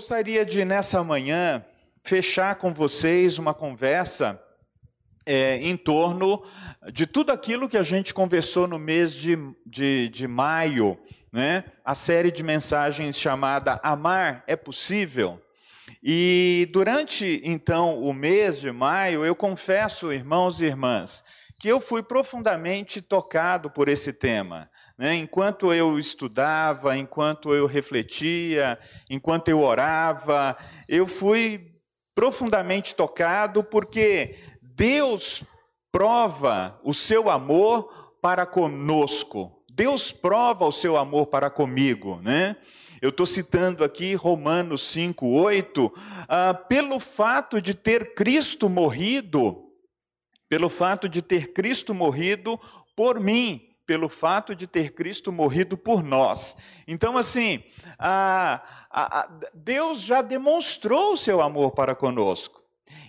gostaria de, nessa manhã, fechar com vocês uma conversa é, em torno de tudo aquilo que a gente conversou no mês de, de, de maio, né? a série de mensagens chamada Amar é Possível. E durante então o mês de maio, eu confesso, irmãos e irmãs, que eu fui profundamente tocado por esse tema. Né? Enquanto eu estudava, enquanto eu refletia, enquanto eu orava, eu fui profundamente tocado porque Deus prova o seu amor para conosco. Deus prova o seu amor para comigo, né? Eu estou citando aqui Romanos 5, 8, ah, pelo fato de ter Cristo morrido, pelo fato de ter Cristo morrido por mim, pelo fato de ter Cristo morrido por nós. Então, assim, a, a, a, Deus já demonstrou o seu amor para conosco.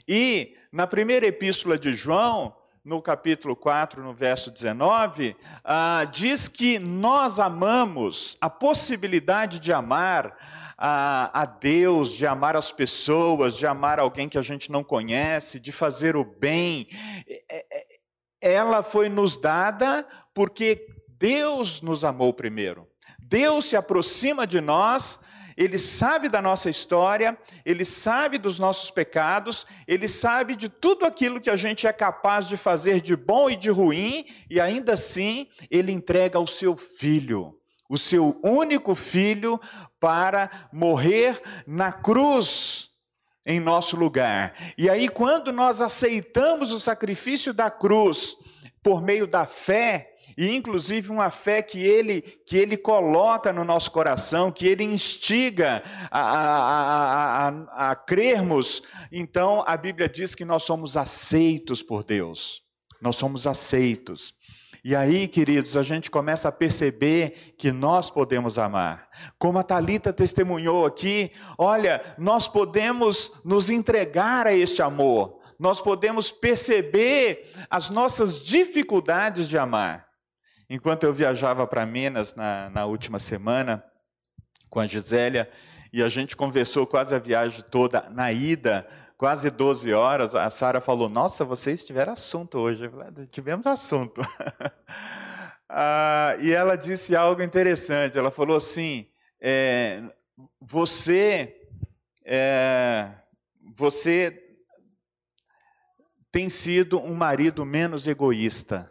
E na primeira epístola de João, no capítulo 4, no verso 19, ah, diz que nós amamos a possibilidade de amar a, a, Deus, de amar as pessoas, de amar alguém que a gente não conhece, de fazer o bem. É, é, ela foi nos dada porque Deus nos amou primeiro. Deus se aproxima de nós ele sabe da nossa história, ele sabe dos nossos pecados, ele sabe de tudo aquilo que a gente é capaz de fazer de bom e de ruim, e ainda assim, ele entrega o seu filho, o seu único filho, para morrer na cruz em nosso lugar. E aí, quando nós aceitamos o sacrifício da cruz por meio da fé, e inclusive uma fé que ele, que ele coloca no nosso coração, que ele instiga a, a, a, a, crermos, então a Bíblia diz que nós somos aceitos por Deus. Nós somos aceitos. E aí, queridos, a gente começa a perceber que nós podemos amar. Como a Talita testemunhou aqui, olha, nós podemos nos entregar a este amor. Nós podemos perceber as nossas dificuldades de amar. Enquanto eu viajava para Minas na, na última semana com a Gisélia, e a gente conversou quase a viagem toda na ida, quase 12 horas, a Sara falou: Nossa, vocês tiveram assunto hoje. Falei, ah, Tivemos assunto. ah, e ela disse algo interessante. Ela falou assim: é, Você, é, você tem sido um marido menos egoísta.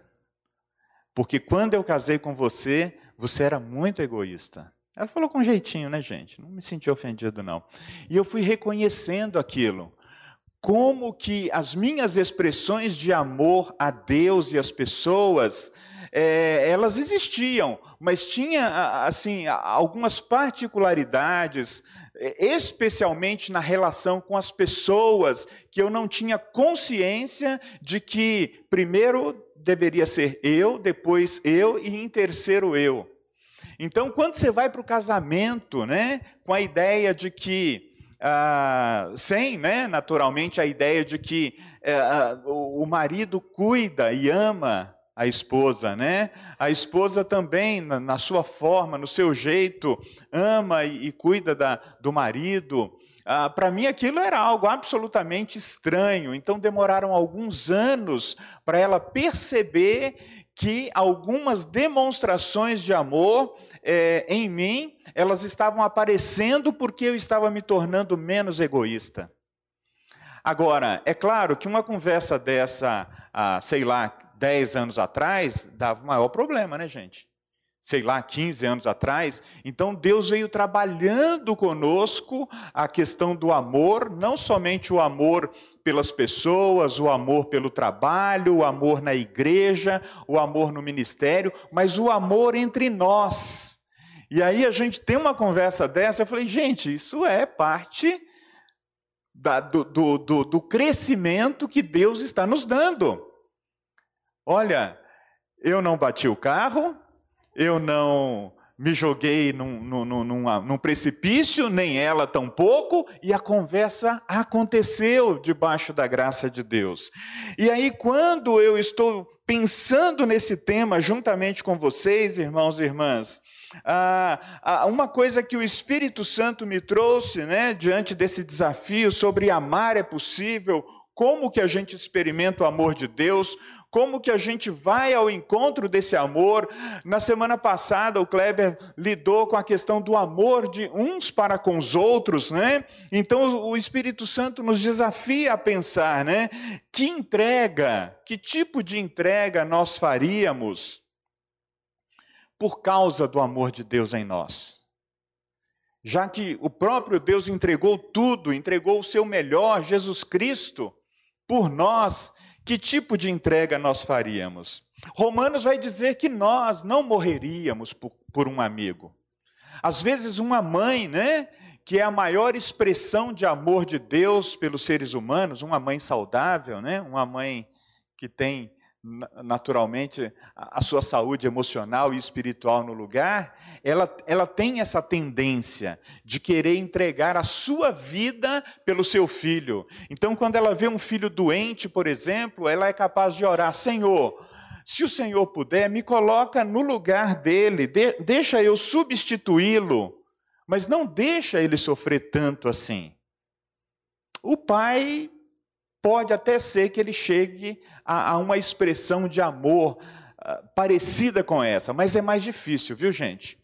Porque quando eu casei com você, você era muito egoísta. Ela falou com jeitinho, né, gente? Não me senti ofendido, não. E eu fui reconhecendo aquilo. Como que as minhas expressões de amor a Deus e às pessoas, é, elas existiam, mas tinha assim algumas particularidades, é, especialmente na relação com as pessoas, que eu não tinha consciência de que primeiro deveria ser eu, depois eu e em terceiro eu. Então, quando você vai para o casamento, né, com a ideia de que, ah, sem, né, naturalmente, a ideia de que ah, o marido cuida e ama a esposa, né? A esposa também, na, sua forma, no seu jeito, ama e, e cuida da, do marido. Ah, para mim aquilo era algo absolutamente estranho, então demoraram alguns anos para ela perceber que algumas demonstrações de amor é, em mim, elas estavam aparecendo porque eu estava me tornando menos egoísta. Agora, é claro que uma conversa dessa, ah, sei lá, 10 anos atrás, dava maior problema, né, gente? Sei lá, 15 anos atrás. Então Deus veio trabalhando conosco a questão do amor, não somente o amor pelas pessoas, o amor pelo trabalho, o amor na igreja, o amor no ministério, mas o amor entre nós. E aí a gente tem uma conversa dessa, eu falei, gente, isso é parte da, do, do, do, do crescimento que Deus está nos dando. Olha, eu não bati o carro, eu não me joguei num, num, num, num, precipício, nem ela tampouco, e a conversa aconteceu debaixo da graça de Deus. E aí, quando eu estou pensando nesse tema juntamente com vocês, irmãos e irmãs, Ah, uma coisa que o Espírito Santo me trouxe, né, diante desse desafio sobre amar é possível, como que a gente experimenta o amor de Deus, como que a gente vai ao encontro desse amor. Na semana passada, o Kleber lidou com a questão do amor de uns para com os outros, né? Então, o Espírito Santo nos desafia a pensar, né? Que entrega, que tipo de entrega nós faríamos por causa do amor de Deus em nós? Já que o próprio Deus entregou tudo, entregou o seu melhor, Jesus Cristo, por nós, que tipo de entrega nós faríamos? Romanos vai dizer que nós não morreríamos por, por um amigo. Às vezes, uma mãe, né? que é a maior expressão de amor de Deus pelos seres humanos, uma mãe saudável, né? uma mãe que tem naturalmente a sua saúde emocional e espiritual no lugar, ela, ela tem essa tendência de querer entregar a sua vida pelo seu filho. Então, quando ela vê um filho doente, por exemplo, ela é capaz de orar: Senhor, se o Senhor puder, me coloca no lugar dele, de, deixa eu substituí-lo, mas não deixa ele sofrer tanto assim. O pai pode até ser que ele chegue a, a uma expressão de amor uh, parecida com essa, mas é mais difícil, viu, gente?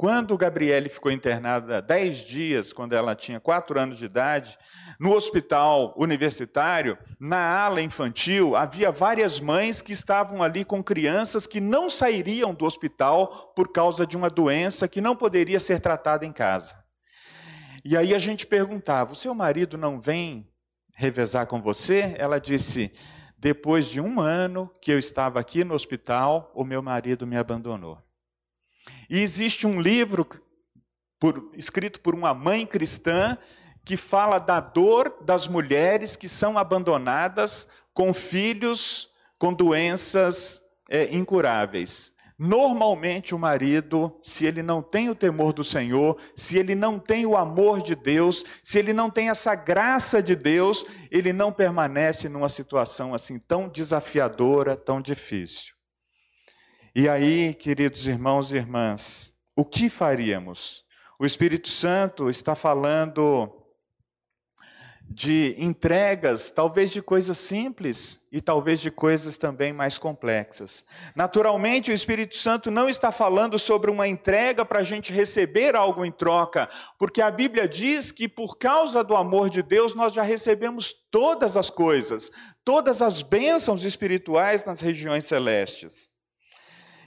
Quando Gabriele ficou internada dez dias, quando ela tinha quatro anos de idade, no hospital universitário, na ala infantil, havia várias mães que estavam ali com crianças que não sairiam do hospital por causa de uma doença que não poderia ser tratada em casa. E aí a gente perguntava: o seu marido não vem revezar com você? Ela disse: depois de um ano que eu estava aqui no hospital, o meu marido me abandonou. E existe um livro por, escrito por uma mãe cristã que fala da dor das mulheres que são abandonadas com filhos com doenças é, incuráveis. Normalmente, o marido, se ele não tem o temor do Senhor, se ele não tem o amor de Deus, se ele não tem essa graça de Deus, ele não permanece numa situação assim tão desafiadora, tão difícil. E aí, queridos irmãos e irmãs, o que faríamos? O Espírito Santo está falando de entregas, talvez de coisas simples e talvez de coisas também mais complexas. Naturalmente, o Espírito Santo não está falando sobre uma entrega para a gente receber algo em troca, porque a Bíblia diz que por causa do amor de Deus nós já recebemos todas as coisas, todas as bênçãos espirituais nas regiões celestes.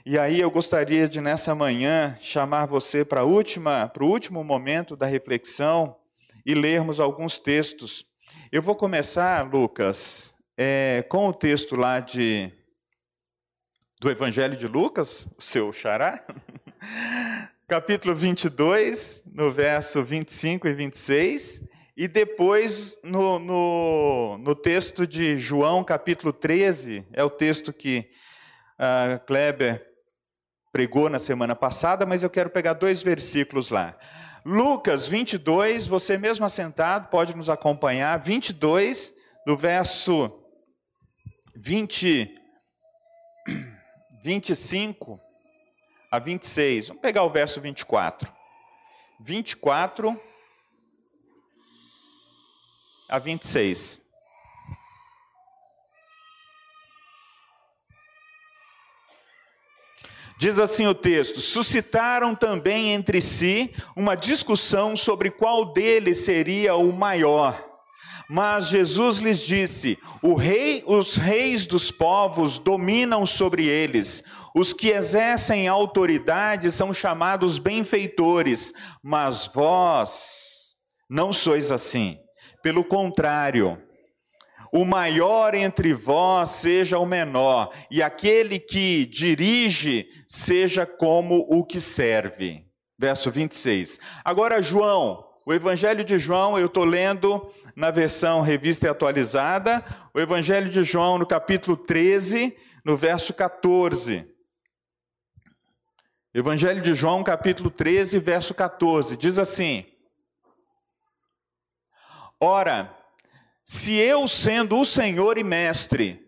E aí eu gostaria de nessa manhã chamar você para última, para o último momento da reflexão e lermos alguns textos. Eu vou começar, Lucas, é, com o texto lá de do Evangelho de Lucas, seu xará, capítulo 22, no verso 25 e 26, e depois no, no, no texto de João, capítulo 13, é o texto que uh, Kleber pregou na semana passada, mas eu quero pegar dois versículos lá. Lucas 22, você mesmo assentado pode nos acompanhar, 22, do verso 20, 25 a 26. Vamos pegar o verso 24. 24 a 26. Diz assim o texto: suscitaram também entre si uma discussão sobre qual deles seria o maior. Mas Jesus lhes disse: rei, os reis dos povos dominam sobre eles. Os que exercem autoridade são chamados benfeitores, mas vós não sois assim. Pelo contrário, o maior entre vós seja o menor, e aquele que dirige seja como o que serve. Verso 26. Agora, João, o Evangelho de João, eu estou lendo na versão revista e atualizada, o Evangelho de João, no capítulo 13, no verso 14. Evangelho de João, capítulo 13, verso 14, diz assim: Ora, se eu, sendo o Senhor e Mestre,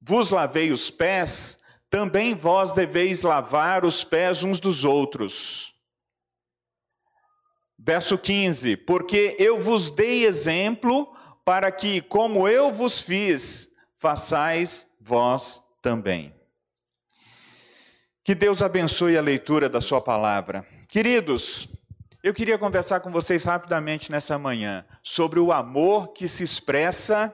vos lavei os pés, também vós deveis lavar os pés uns dos outros. Verso 15: Porque eu vos dei exemplo para que, como eu vos fiz, façais vós também. Que Deus abençoe a leitura da Sua palavra. Queridos, eu queria conversar com vocês rapidamente nessa manhã sobre o amor que se expressa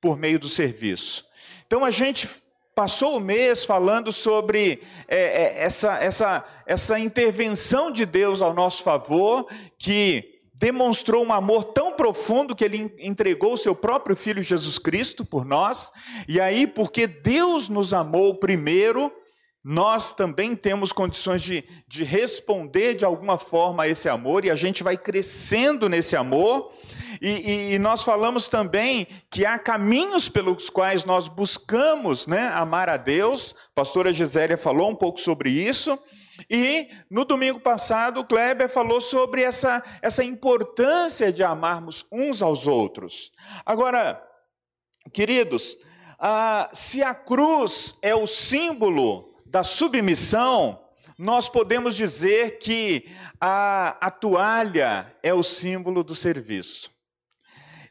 por meio do serviço. Então a gente passou o mês falando sobre é, é, essa, essa, essa intervenção de Deus ao nosso favor, que demonstrou um amor tão profundo que ele entregou o seu próprio filho Jesus Cristo por nós, e aí, porque Deus nos amou primeiro, nós também temos condições de, de responder de alguma forma a esse amor, e a gente vai crescendo nesse amor, e, e, e, nós falamos também que há caminhos pelos quais nós buscamos né, amar a Deus. A pastora Gisélia falou um pouco sobre isso. E no domingo passado, o Kleber falou sobre essa, essa importância de amarmos uns aos outros. Agora, queridos, ah, se a cruz é o símbolo da submissão, nós podemos dizer que a, a toalha é o símbolo do serviço.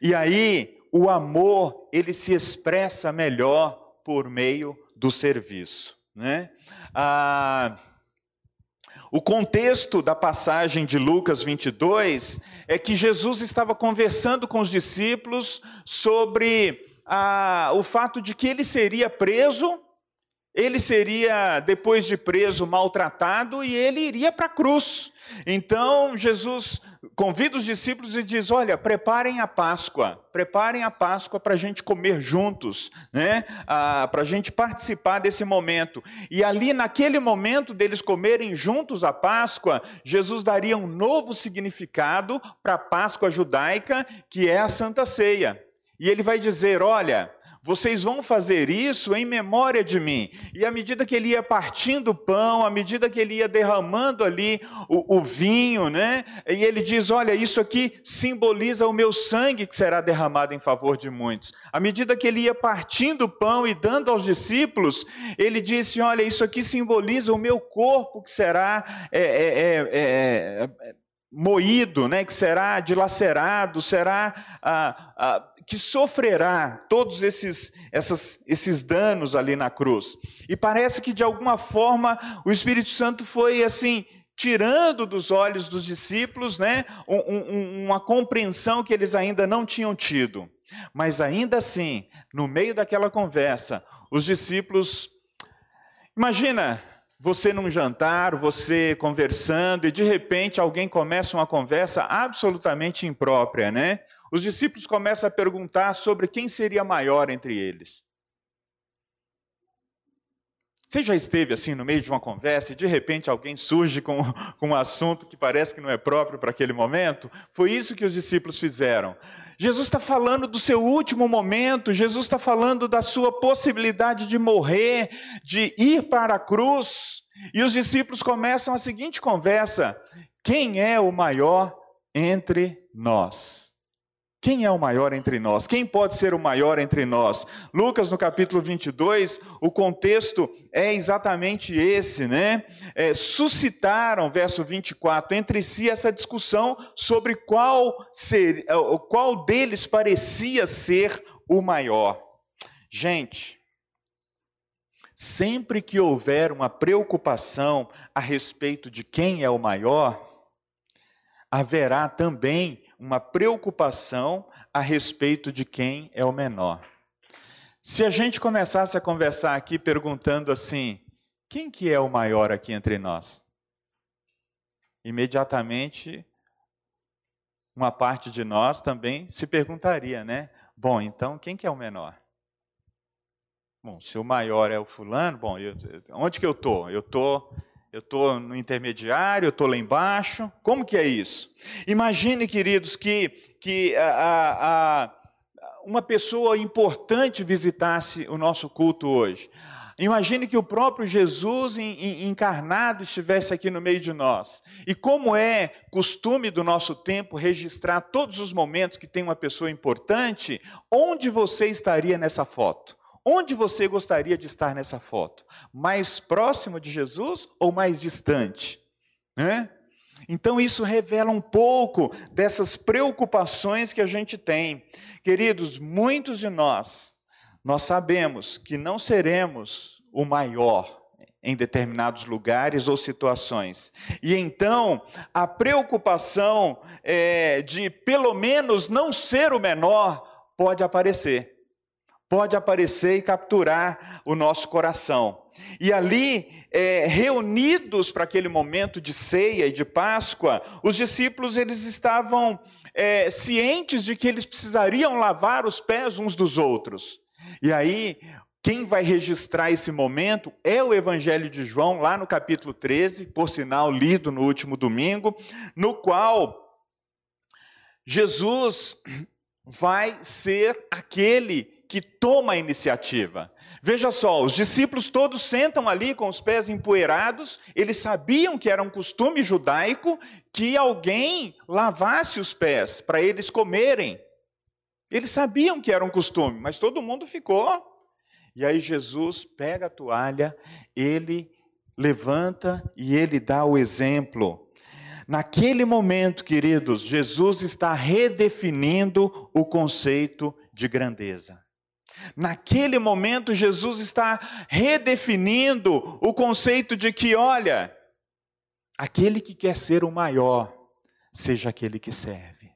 E aí, o amor, ele se expressa melhor por meio do serviço. Né? Ah, o contexto da passagem de Lucas 22 é que Jesus estava conversando com os discípulos sobre ah, o fato de que ele seria preso, ele seria, depois de preso, maltratado e ele iria para a cruz. Então, Jesus convida os discípulos e diz: Olha, preparem a Páscoa, preparem a Páscoa para a gente comer juntos, né? Ah, para a gente participar desse momento. E ali, naquele momento deles comerem juntos a Páscoa, Jesus daria um novo significado para a Páscoa judaica, que é a Santa Ceia. E ele vai dizer: Olha, vocês vão fazer isso em memória de mim. E à medida que ele ia partindo o pão, à medida que ele ia derramando ali o, o, vinho, né? E ele diz: Olha, isso aqui simboliza o meu sangue que será derramado em favor de muitos. À medida que ele ia partindo o pão e dando aos discípulos, ele disse: Olha, isso aqui simboliza o meu corpo que será. É, é, é, é moído, né, que será dilacerado, será ah, ah, que sofrerá todos esses, essas, esses danos ali na cruz. E parece que de alguma forma o Espírito Santo foi assim tirando dos olhos dos discípulos, né, um, um, uma compreensão que eles ainda não tinham tido. Mas ainda assim, no meio daquela conversa, os discípulos, imagina você num jantar, você conversando, e de repente alguém começa uma conversa absolutamente imprópria, né? Os discípulos começam a perguntar sobre quem seria maior entre eles. Você já esteve assim no meio de uma conversa e de repente alguém surge com, com um assunto que parece que não é próprio para aquele momento? Foi isso que os discípulos fizeram. Jesus está falando do seu último momento, Jesus está falando da sua possibilidade de morrer, de ir para a cruz. E os discípulos começam a seguinte conversa: quem é o maior entre nós? Quem é o maior entre nós? Quem pode ser o maior entre nós? Lucas, no capítulo 22, o contexto é exatamente esse, né? É, suscitaram, verso 24, entre si essa discussão sobre qual, ser, é, qual deles parecia ser o maior. Gente, sempre que houver uma preocupação a respeito de quem é o maior, haverá também uma preocupação a respeito de quem é o menor. Se a gente começasse a conversar aqui perguntando assim: quem que é o maior aqui entre nós? Imediatamente uma parte de nós também se perguntaria, né? Bom, então quem que é o menor? Bom, se o maior é o fulano, bom, eu, onde que eu estou? Eu estou eu estou no intermediário, eu estou lá embaixo. Como que é isso? Imagine, queridos, que, que a, a, uma pessoa importante visitasse o nosso culto hoje. Imagine que o próprio Jesus encarnado estivesse aqui no meio de nós. E como é costume do nosso tempo registrar todos os momentos que tem uma pessoa importante, onde você estaria nessa foto? Onde você gostaria de estar nessa foto? Mais próximo de Jesus ou mais distante? Né? Então, isso revela um pouco dessas preocupações que a gente tem. Queridos, muitos de nós, nós sabemos que não seremos o maior em determinados lugares ou situações. E então, a preocupação é, de, pelo menos, não ser o menor pode aparecer. Pode aparecer e capturar o nosso coração. E ali, é, reunidos para aquele momento de ceia e de Páscoa, os discípulos eles estavam é, cientes de que eles precisariam lavar os pés uns dos outros. E aí, quem vai registrar esse momento é o Evangelho de João, lá no capítulo 13, por sinal lido no último domingo, no qual Jesus vai ser aquele que toma a iniciativa. Veja só, os discípulos todos sentam ali com os pés empoeirados, eles sabiam que era um costume judaico que alguém lavasse os pés para eles comerem. Eles sabiam que era um costume, mas todo mundo ficou. E aí Jesus pega a toalha, ele levanta e ele dá o exemplo. Naquele momento, queridos, Jesus está redefinindo o conceito de grandeza. Naquele momento, Jesus está redefinindo o conceito de que, olha, aquele que quer ser o maior, seja aquele que serve.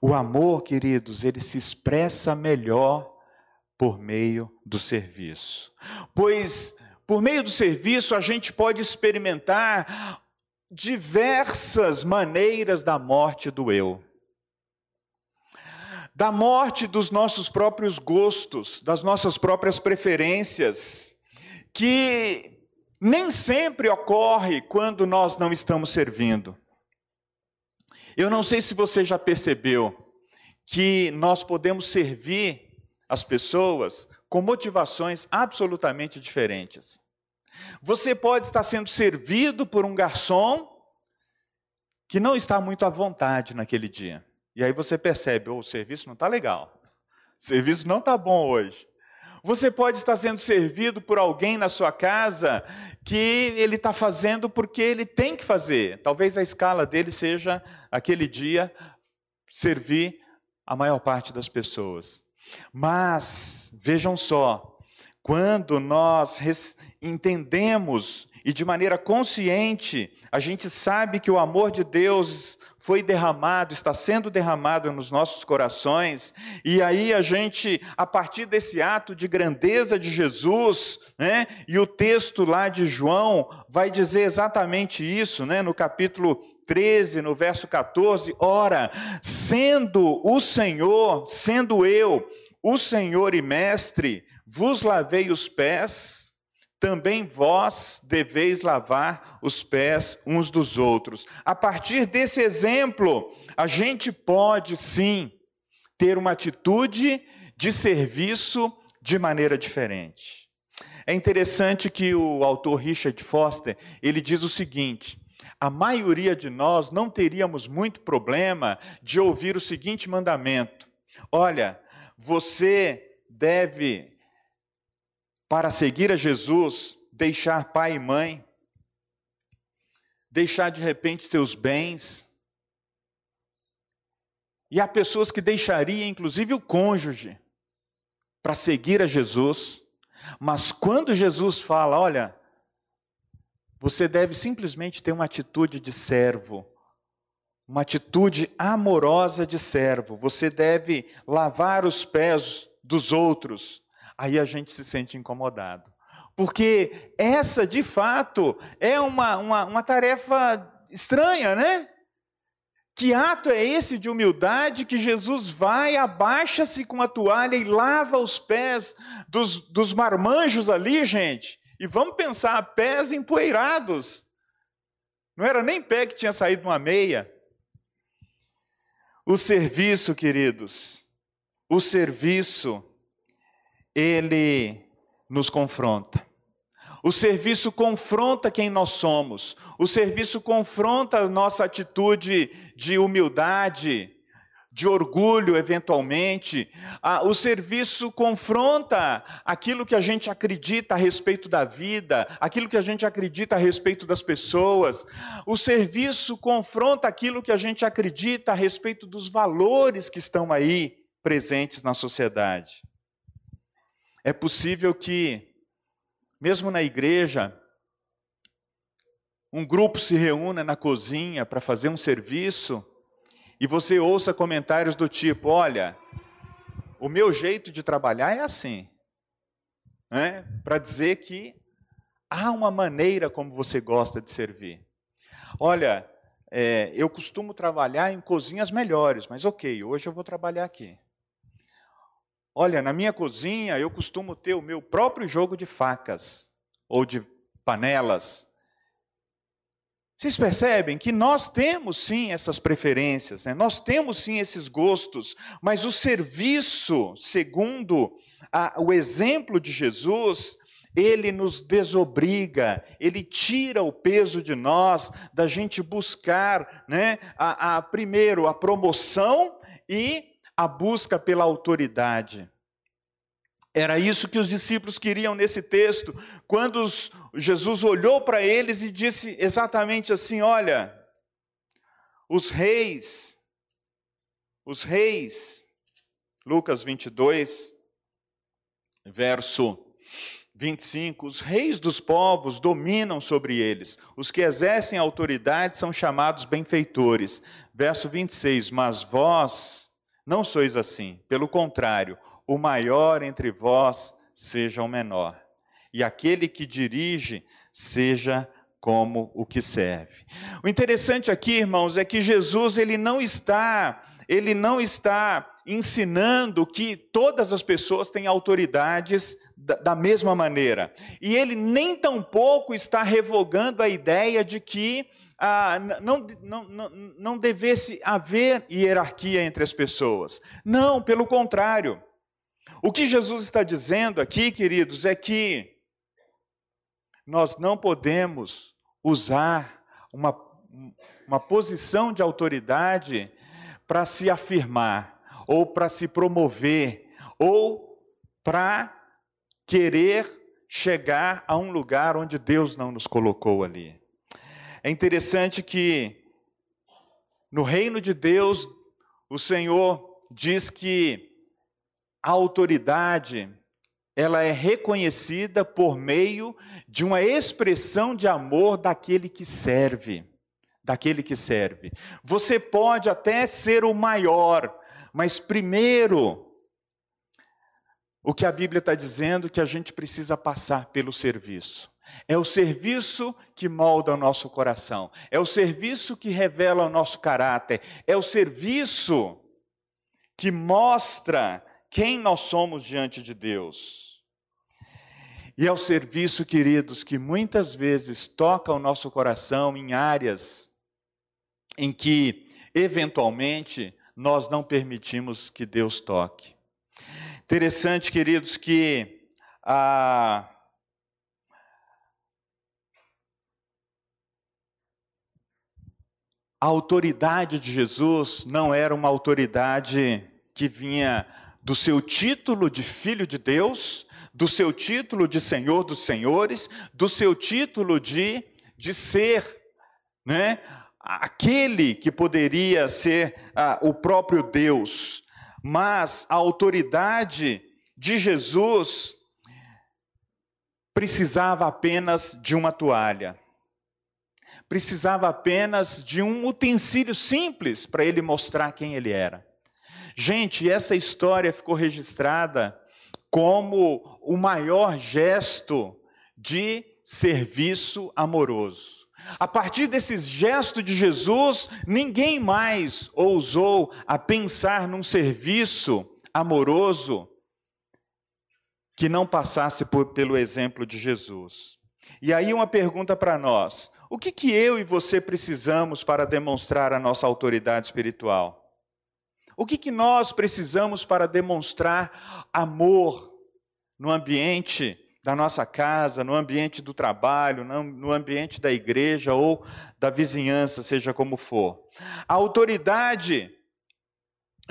O amor, queridos, ele se expressa melhor por meio do serviço. Pois, por meio do serviço, a gente pode experimentar diversas maneiras da morte do eu da morte dos nossos próprios gostos, das nossas próprias preferências, que nem sempre ocorre quando nós não estamos servindo. Eu não sei se você já percebeu que nós podemos servir as pessoas com motivações absolutamente diferentes. Você pode estar sendo servido por um garçom que não está muito à vontade naquele dia. E aí você percebe, oh, o serviço não está legal, o serviço não está bom hoje. Você pode estar sendo servido por alguém na sua casa que ele está fazendo porque ele tem que fazer. Talvez a escala dele seja, aquele dia, servir a maior parte das pessoas. Mas, vejam só, quando nós entendemos e de maneira consciente, a gente sabe que o amor de Deus foi derramado, está sendo derramado nos nossos corações, e aí a gente, a partir desse ato de grandeza de Jesus, né, e o texto lá de João vai dizer exatamente isso, né, no capítulo 13, no verso 14: Ora, sendo o Senhor, sendo eu, o Senhor e Mestre, vos lavei os pés, também vós deveis lavar os pés uns dos outros. A partir desse exemplo, a gente pode sim ter uma atitude de serviço de maneira diferente. É interessante que o autor Richard Foster, ele diz o seguinte: a maioria de nós não teríamos muito problema de ouvir o seguinte mandamento: Olha, você deve para seguir a Jesus, deixar pai e mãe, deixar de repente seus bens. E há pessoas que deixariam, inclusive, o cônjuge para seguir a Jesus, mas quando Jesus fala, olha, você deve simplesmente ter uma atitude de servo, uma atitude amorosa de servo, você deve lavar os pés dos outros, aí a gente se sente incomodado. Porque essa, de fato, é uma, uma, uma tarefa estranha, né? Que ato é esse de humildade que Jesus vai, abaixa-se com a toalha e lava os pés dos, dos marmanjos ali, gente? E vamos pensar, pés empoeirados. Não era nem pé que tinha saído uma meia. O serviço, queridos, o serviço ele nos confronta. O serviço confronta quem nós somos. O serviço confronta a nossa atitude de humildade, de orgulho, eventualmente. Ah, o serviço confronta aquilo que a gente acredita a respeito da vida, aquilo que a gente acredita a respeito das pessoas. O serviço confronta aquilo que a gente acredita a respeito dos valores que estão aí presentes na sociedade. É possível que, mesmo na igreja, um grupo se reúna na cozinha para fazer um serviço e você ouça comentários do tipo: olha, o meu jeito de trabalhar é assim. Né? Para dizer que há uma maneira como você gosta de servir. Olha, é, eu costumo trabalhar em cozinhas melhores, mas ok, hoje eu vou trabalhar aqui. Olha, na minha cozinha eu costumo ter o meu próprio jogo de facas ou de panelas. Vocês percebem que nós temos sim essas preferências, né? nós temos sim esses gostos, mas o serviço, segundo a, o exemplo de Jesus, ele nos desobriga, ele tira o peso de nós, da gente buscar, né, a, a primeiro, a promoção e a busca pela autoridade. Era isso que os discípulos queriam nesse texto, quando Jesus olhou para eles e disse exatamente assim: Olha, os reis, os reis, Lucas 22, verso 25: os reis dos povos dominam sobre eles, os que exercem autoridade são chamados benfeitores. Verso 26: Mas vós não sois assim, pelo contrário, o maior entre vós seja o menor, e aquele que dirige seja como o que serve. O interessante aqui, irmãos, é que Jesus ele não está, ele não está ensinando que todas as pessoas têm autoridades da, da mesma maneira. E ele nem tampouco está revogando a ideia de que ah, não, não, não, não devesse haver hierarquia entre as pessoas. Não, pelo contrário. O que Jesus está dizendo aqui, queridos, é que nós não podemos usar uma, uma posição de autoridade para se afirmar, ou para se promover, ou para querer chegar a um lugar onde Deus não nos colocou ali. É interessante que no reino de Deus, o Senhor diz que a autoridade ela é reconhecida por meio de uma expressão de amor daquele que serve, daquele que serve. Você pode até ser o maior, mas primeiro o que a Bíblia está dizendo é que a gente precisa passar pelo serviço. É o serviço que molda o nosso coração, é o serviço que revela o nosso caráter, é o serviço que mostra quem nós somos diante de Deus. E é o serviço, queridos, que muitas vezes toca o nosso coração em áreas em que, eventualmente, nós não permitimos que Deus toque. Interessante, queridos, que a. A autoridade de Jesus não era uma autoridade que vinha do seu título de filho de Deus, do seu título de Senhor dos Senhores, do seu título de, de ser, né, aquele que poderia ser ah, o próprio Deus. Mas a autoridade de Jesus precisava apenas de uma toalha. Precisava apenas de um utensílio simples para ele mostrar quem ele era. Gente, essa história ficou registrada como o maior gesto de serviço amoroso. A partir desse gesto de Jesus, ninguém mais ousou a pensar num serviço amoroso que não passasse por, pelo exemplo de Jesus. E aí uma pergunta para nós: o que, que eu e você precisamos para demonstrar a nossa autoridade espiritual? O que, que nós precisamos para demonstrar amor no ambiente da nossa casa, no ambiente do trabalho, no ambiente da igreja ou da vizinhança, seja como for? A autoridade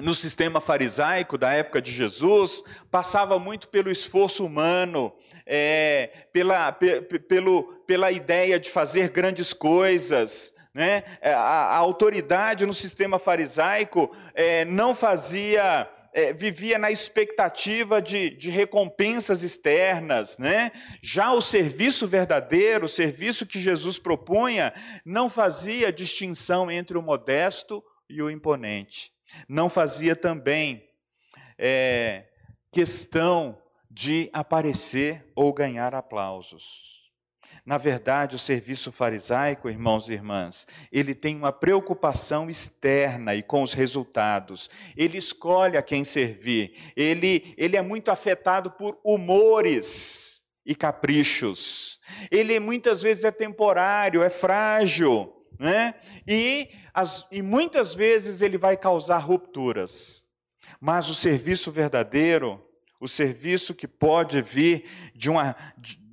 no sistema farisaico da época de Jesus passava muito pelo esforço humano, é, pela, pe, pelo, pela ideia de fazer grandes coisas. Né? A, a autoridade no sistema farisaico é, não fazia é, vivia na expectativa de, de, recompensas externas, né? Já o serviço verdadeiro, o serviço que Jesus propunha, não fazia distinção entre o modesto e o imponente. Não fazia também é, questão de aparecer ou ganhar aplausos. Na verdade, o serviço farisaico, irmãos e irmãs, ele tem uma preocupação externa e com os resultados. Ele escolhe a quem servir. Ele, ele é muito afetado por humores e caprichos. Ele muitas vezes é temporário, é frágil, né? E, as, e muitas vezes ele vai causar rupturas. Mas o serviço verdadeiro, o serviço que pode vir de uma,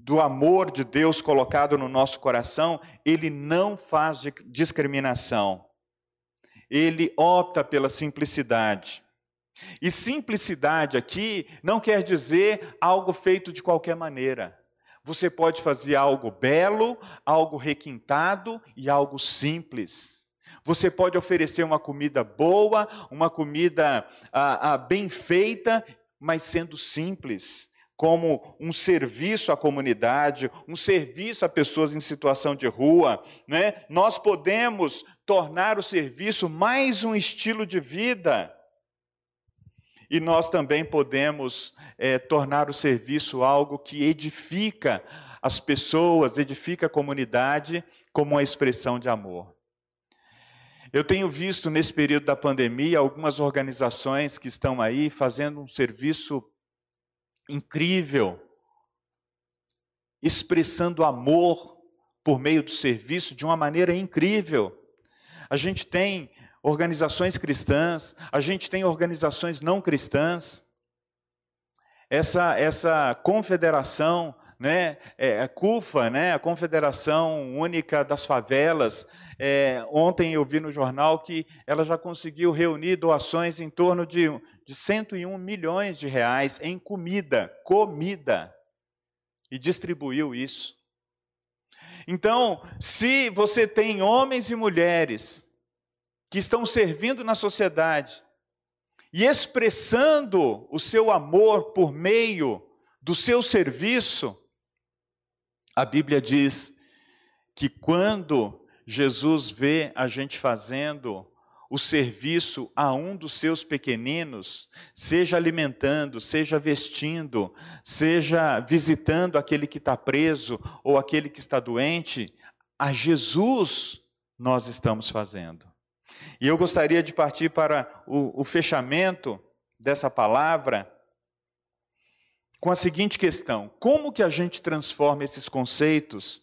do amor de Deus colocado no nosso coração, ele não faz discriminação. Ele opta pela simplicidade. E simplicidade aqui não quer dizer algo feito de qualquer maneira. Você pode fazer algo belo, algo requintado e algo simples. Você pode oferecer uma comida boa, uma comida ah, ah, bem feita, mas sendo simples como um serviço à comunidade, um serviço a pessoas em situação de rua, né? Nós podemos tornar o serviço mais um estilo de vida. E nós também podemos é, tornar o serviço algo que edifica as pessoas, edifica a comunidade, como uma expressão de amor. Eu tenho visto nesse período da pandemia algumas organizações que estão aí fazendo um serviço incrível, expressando amor por meio do serviço de uma maneira incrível. A gente tem organizações cristãs, a gente tem organizações não cristãs. Essa, essa confederação, né, é, a CUFA, né, a Confederação Única das Favelas, é, ontem eu vi no jornal que ela já conseguiu reunir doações em torno de de 101 milhões de reais em comida, comida, e distribuiu isso. Então, se você tem homens e mulheres que estão servindo na sociedade e expressando o seu amor por meio do seu serviço, a Bíblia diz que quando Jesus vê a gente fazendo o serviço a um dos seus pequeninos, seja alimentando, seja vestindo, seja visitando aquele que está preso ou aquele que está doente, a Jesus nós estamos fazendo. E eu gostaria de partir para o, o fechamento dessa palavra com a seguinte questão: como que a gente transforma esses conceitos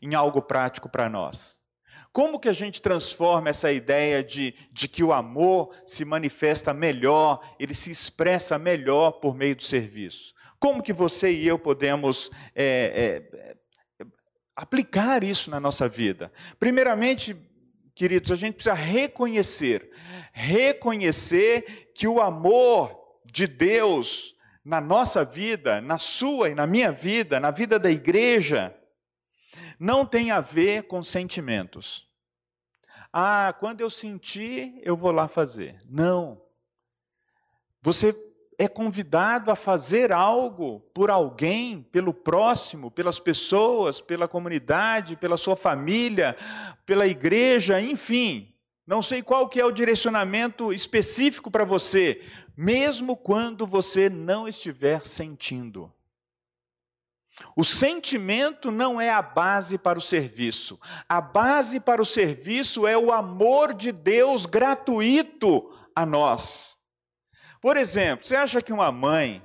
em algo prático para nós? Como que a gente transforma essa ideia de, de que o amor se manifesta melhor, ele se expressa melhor por meio do serviço? Como que você e eu podemos é, é, aplicar isso na nossa vida? Primeiramente, queridos, a gente precisa reconhecer, reconhecer que o amor de Deus na nossa vida, na sua e na minha vida, na vida da igreja, não tem a ver com sentimentos. Ah, quando eu sentir, eu vou lá fazer. Não. Você é convidado a fazer algo por alguém, pelo próximo, pelas pessoas, pela comunidade, pela sua família, pela igreja, enfim. Não sei qual que é o direcionamento específico para você, mesmo quando você não estiver sentindo. O sentimento não é a base para o serviço. A base para o serviço é o amor de Deus gratuito a nós. Por exemplo, você acha que uma mãe,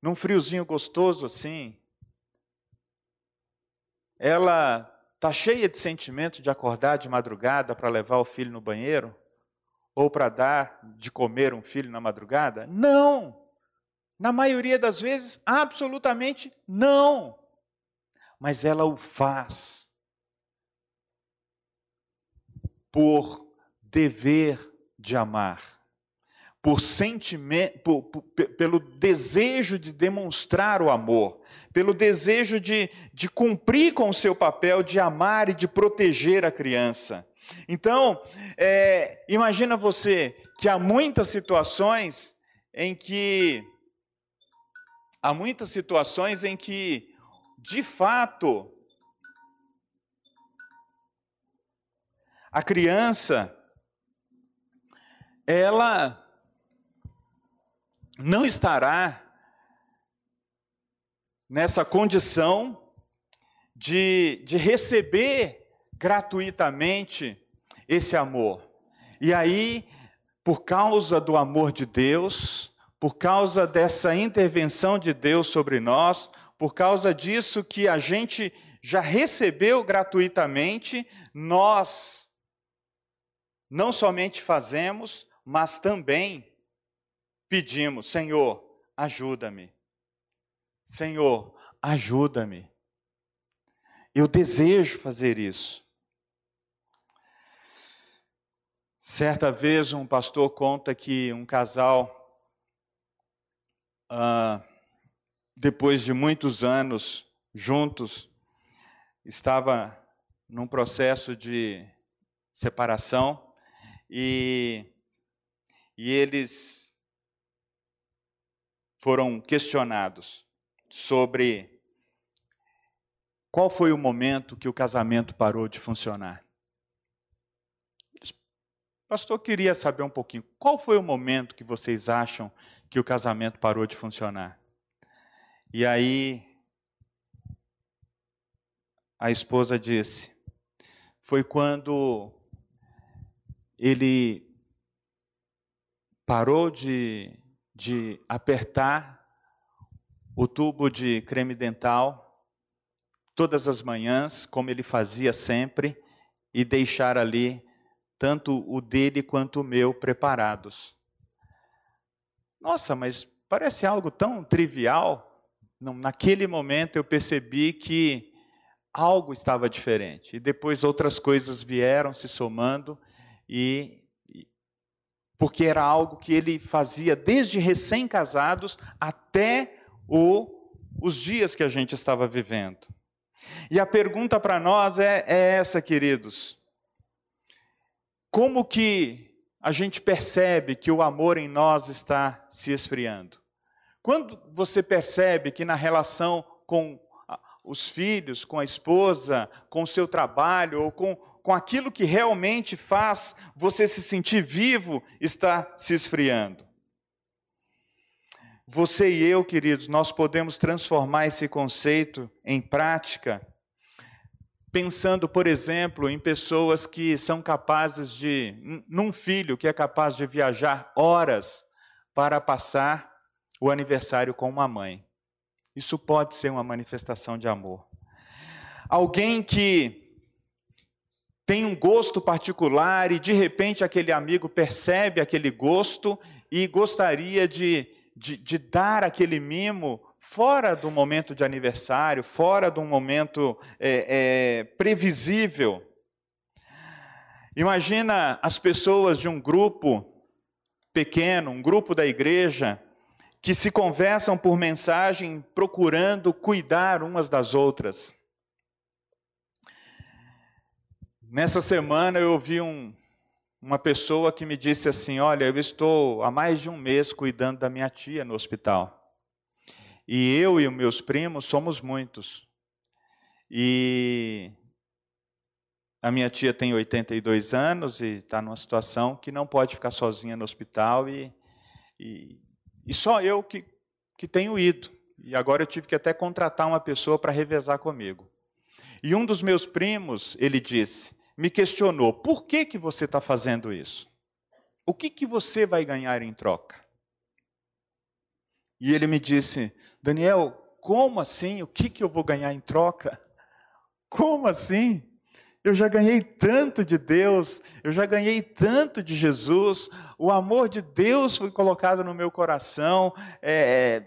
num friozinho gostoso assim, ela está cheia de sentimento de acordar de madrugada para levar o filho no banheiro? Ou para dar de comer um filho na madrugada? Não! Na maioria das vezes, absolutamente não. Mas ela o faz por dever de amar, por sentimento, por, por, pelo desejo de demonstrar o amor, pelo desejo de, de cumprir com o seu papel de amar e de proteger a criança. Então, é, imagina você que há muitas situações em que há muitas situações em que, de fato, a criança ela não estará nessa condição de, de receber gratuitamente esse amor. E aí, por causa do amor de Deus, por causa dessa intervenção de Deus sobre nós, por causa disso que a gente já recebeu gratuitamente, nós não somente fazemos, mas também pedimos: Senhor, ajuda-me. Senhor, ajuda-me. Eu desejo fazer isso. Certa vez, um pastor conta que um casal, ah, depois de muitos anos juntos, estava num processo de separação e, e eles foram questionados sobre qual foi o momento que o casamento parou de funcionar. Pastor, queria saber um pouquinho, qual foi o momento que vocês acham que o casamento parou de funcionar? E aí, a esposa disse: foi quando ele parou de, de apertar o tubo de creme dental todas as manhãs, como ele fazia sempre, e deixar ali tanto o dele quanto o meu preparados. Nossa, mas parece algo tão trivial. Não, naquele momento eu percebi que algo estava diferente. E depois outras coisas vieram se somando e porque era algo que ele fazia desde recém-casados até o, os dias que a gente estava vivendo. E a pergunta para nós é, é essa, queridos. Como que a gente percebe que o amor em nós está se esfriando? Quando você percebe que na relação com os filhos, com a esposa, com o seu trabalho ou com, com aquilo que realmente faz você se sentir vivo, está se esfriando? Você e eu, queridos, nós podemos transformar esse conceito em prática, pensando, por exemplo, em pessoas que são capazes de, num filho que é capaz de viajar horas para passar o aniversário com uma mãe. Isso pode ser uma manifestação de amor. Alguém que tem um gosto particular e de repente aquele amigo percebe aquele gosto e gostaria de de, de dar aquele mimo fora do momento de aniversário, fora do momento é, é, previsível. Imagina as pessoas de um grupo pequeno, um grupo da igreja, que se conversam por mensagem procurando cuidar umas das outras. Nessa semana eu ouvi um, uma pessoa que me disse assim: Olha, eu estou há mais de um mês cuidando da minha tia no hospital. E eu e meus primos somos muitos. E a minha tia tem 82 anos e está numa situação que não pode ficar sozinha no hospital. E, e, e só eu que, que tenho ido. E agora eu tive que até contratar uma pessoa para revezar comigo. E um dos meus primos, ele disse: me questionou: por que, que você está fazendo isso? O que, que você vai ganhar em troca? E ele me disse: Daniel, como assim? O que, que eu vou ganhar em troca? Como assim? Eu já ganhei tanto de Deus, eu já ganhei tanto de Jesus, o amor de Deus foi colocado no meu coração, é,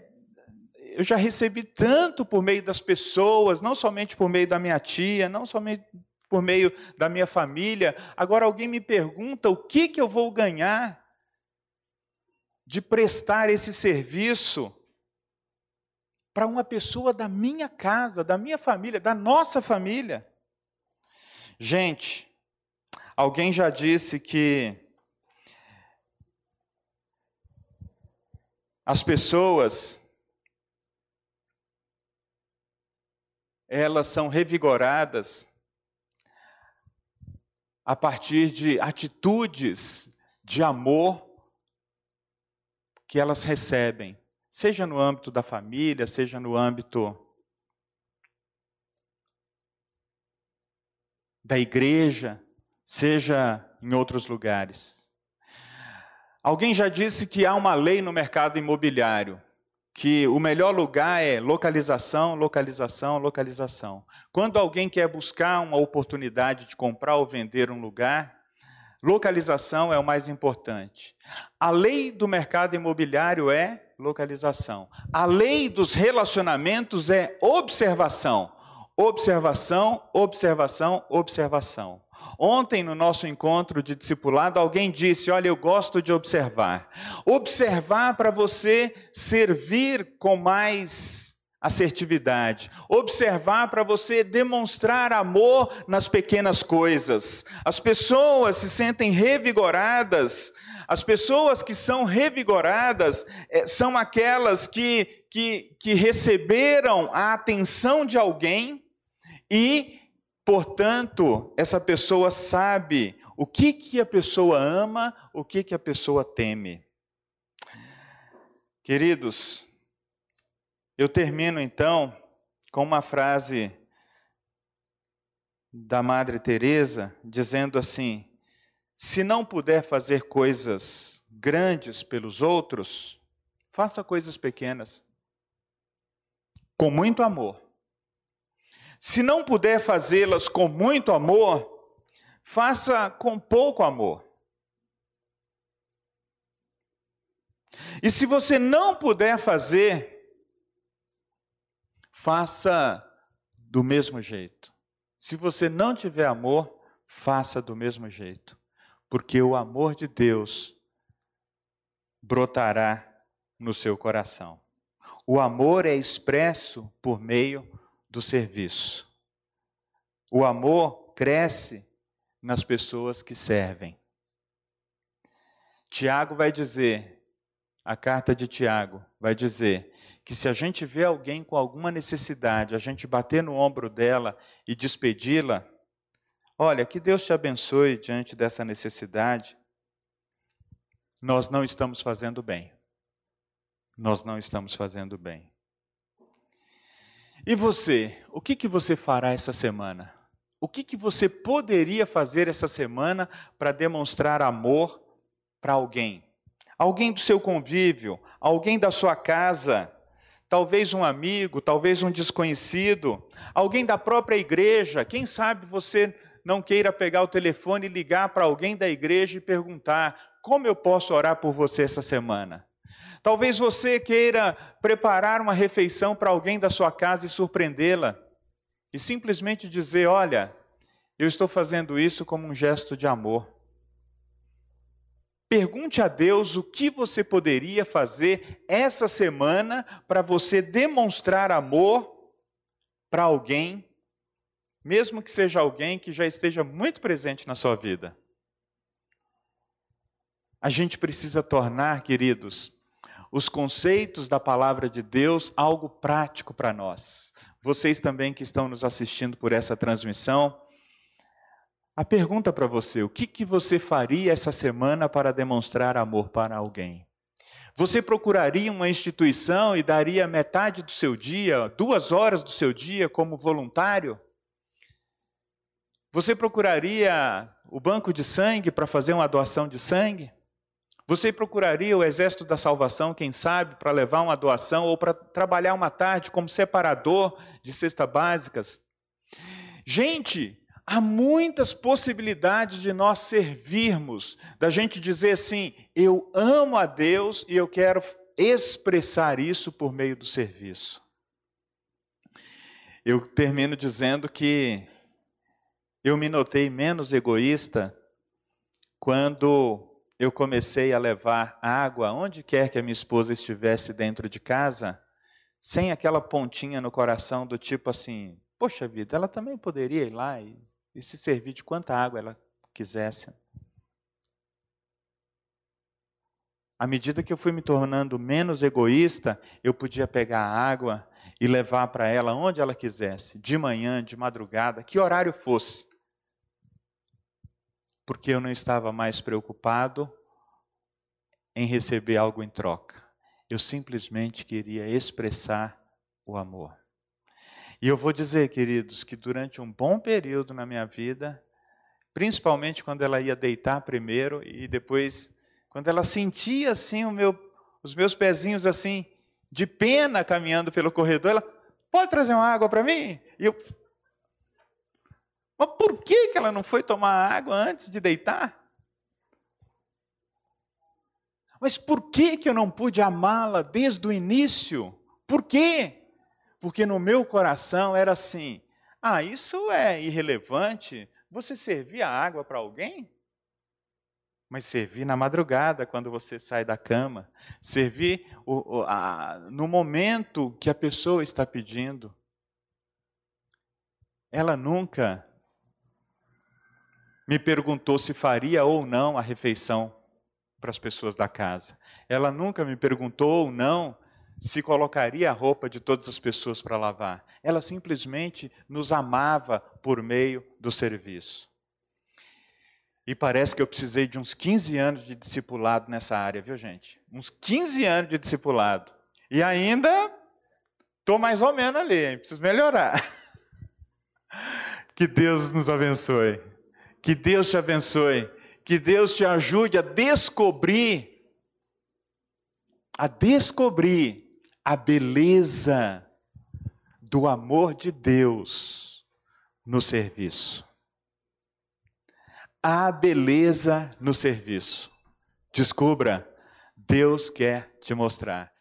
eu já recebi tanto por meio das pessoas, não somente por meio da minha tia, não somente por meio da minha família. Agora alguém me pergunta o que, que eu vou ganhar de prestar esse serviço para uma pessoa da minha casa, da minha família, da nossa família. Gente, alguém já disse que as pessoas elas são revigoradas a partir de atitudes de amor que elas recebem, seja no âmbito da família, seja no âmbito da igreja, seja em outros lugares. Alguém já disse que há uma lei no mercado imobiliário que o melhor lugar é localização, localização, localização. Quando alguém quer buscar uma oportunidade de comprar ou vender um lugar, localização é o mais importante. A lei do mercado imobiliário é localização. A lei dos relacionamentos é observação. Observação, observação, observação. Ontem, no nosso encontro de discipulado, alguém disse: Olha, eu gosto de observar. Observar para você servir com mais assertividade. Observar para você demonstrar amor nas pequenas coisas. As pessoas se sentem revigoradas. As pessoas que são revigoradas é, são aquelas que, que, que receberam a atenção de alguém e Portanto, essa pessoa sabe o que, que a pessoa ama, o que, que a pessoa teme. Queridos, eu termino então com uma frase da Madre Teresa dizendo assim: se não puder fazer coisas grandes pelos outros, faça coisas pequenas com muito amor se não puder fazê-las com muito amor, faça com pouco amor. E se você não puder fazer, faça do mesmo jeito. Se você não tiver amor, faça do mesmo jeito. Porque o amor de Deus brotará no seu coração. O amor é expresso por meio do serviço. O amor cresce nas pessoas que servem. Tiago vai dizer, a carta de Tiago vai dizer que se a gente vê alguém com alguma necessidade, a gente bater no ombro dela e despedi-la, olha, que Deus te abençoe diante dessa necessidade, nós não estamos fazendo bem. Nós não estamos fazendo bem. E você, o que, que você fará essa semana? O que, que você poderia fazer essa semana para demonstrar amor para alguém? Alguém do seu convívio, alguém da sua casa, talvez um amigo, talvez um desconhecido, alguém da própria igreja. Quem sabe você não queira pegar o telefone e ligar para alguém da igreja e perguntar: como eu posso orar por você essa semana? Talvez você queira preparar uma refeição para alguém da sua casa e surpreendê-la, e simplesmente dizer: Olha, eu estou fazendo isso como um gesto de amor. Pergunte a Deus o que você poderia fazer essa semana para você demonstrar amor para alguém, mesmo que seja alguém que já esteja muito presente na sua vida. A gente precisa tornar, queridos, os conceitos da palavra de Deus algo prático para nós. Vocês também que estão nos assistindo por essa transmissão, a pergunta para você: o que, que você faria essa semana para demonstrar amor para alguém? Você procuraria uma instituição e daria metade do seu dia, duas horas do seu dia, como voluntário? Você procuraria o banco de sangue para fazer uma doação de sangue? Você procuraria o Exército da Salvação, quem sabe, para levar uma doação ou para trabalhar uma tarde como separador de cestas básicas? Gente, há muitas possibilidades de nós servirmos, da gente dizer assim: eu amo a Deus e eu quero expressar isso por meio do serviço. Eu termino dizendo que eu me notei menos egoísta quando eu comecei a levar água onde quer que a minha esposa estivesse dentro de casa, sem aquela pontinha no coração do tipo assim: poxa vida, ela também poderia ir lá e, e se servir de quanta água ela quisesse. À medida que eu fui me tornando menos egoísta, eu podia pegar a água e levar para ela onde ela quisesse, de manhã, de madrugada, que horário fosse. Porque eu não estava mais preocupado em receber algo em troca. Eu simplesmente queria expressar o amor. E eu vou dizer, queridos, que durante um bom período na minha vida, principalmente quando ela ia deitar primeiro e depois quando ela sentia assim meu, os meus pezinhos assim de pena caminhando pelo corredor, ela pode trazer uma água para mim? E eu, mas por que, que ela não foi tomar água antes de deitar? Mas por que, que eu não pude amá-la desde o início? Por quê? Porque no meu coração era assim: ah, isso é irrelevante. Você servia água para alguém? Mas servir na madrugada, quando você sai da cama. Servir o, o, a, no momento que a pessoa está pedindo. Ela nunca me perguntou se faria ou não a refeição para as pessoas da casa. Ela nunca me perguntou ou não se colocaria a roupa de todas as pessoas para lavar. Ela simplesmente nos amava por meio do serviço. E parece que eu precisei de uns 15 anos de discipulado nessa área, viu, gente? Uns 15 anos de discipulado. E ainda estou mais ou menos ali, hein? preciso melhorar. Que Deus nos abençoe. Que Deus te abençoe. Que Deus te ajude a descobrir, a descobrir a beleza do amor de Deus no serviço há beleza no serviço. Descubra, Deus quer te mostrar.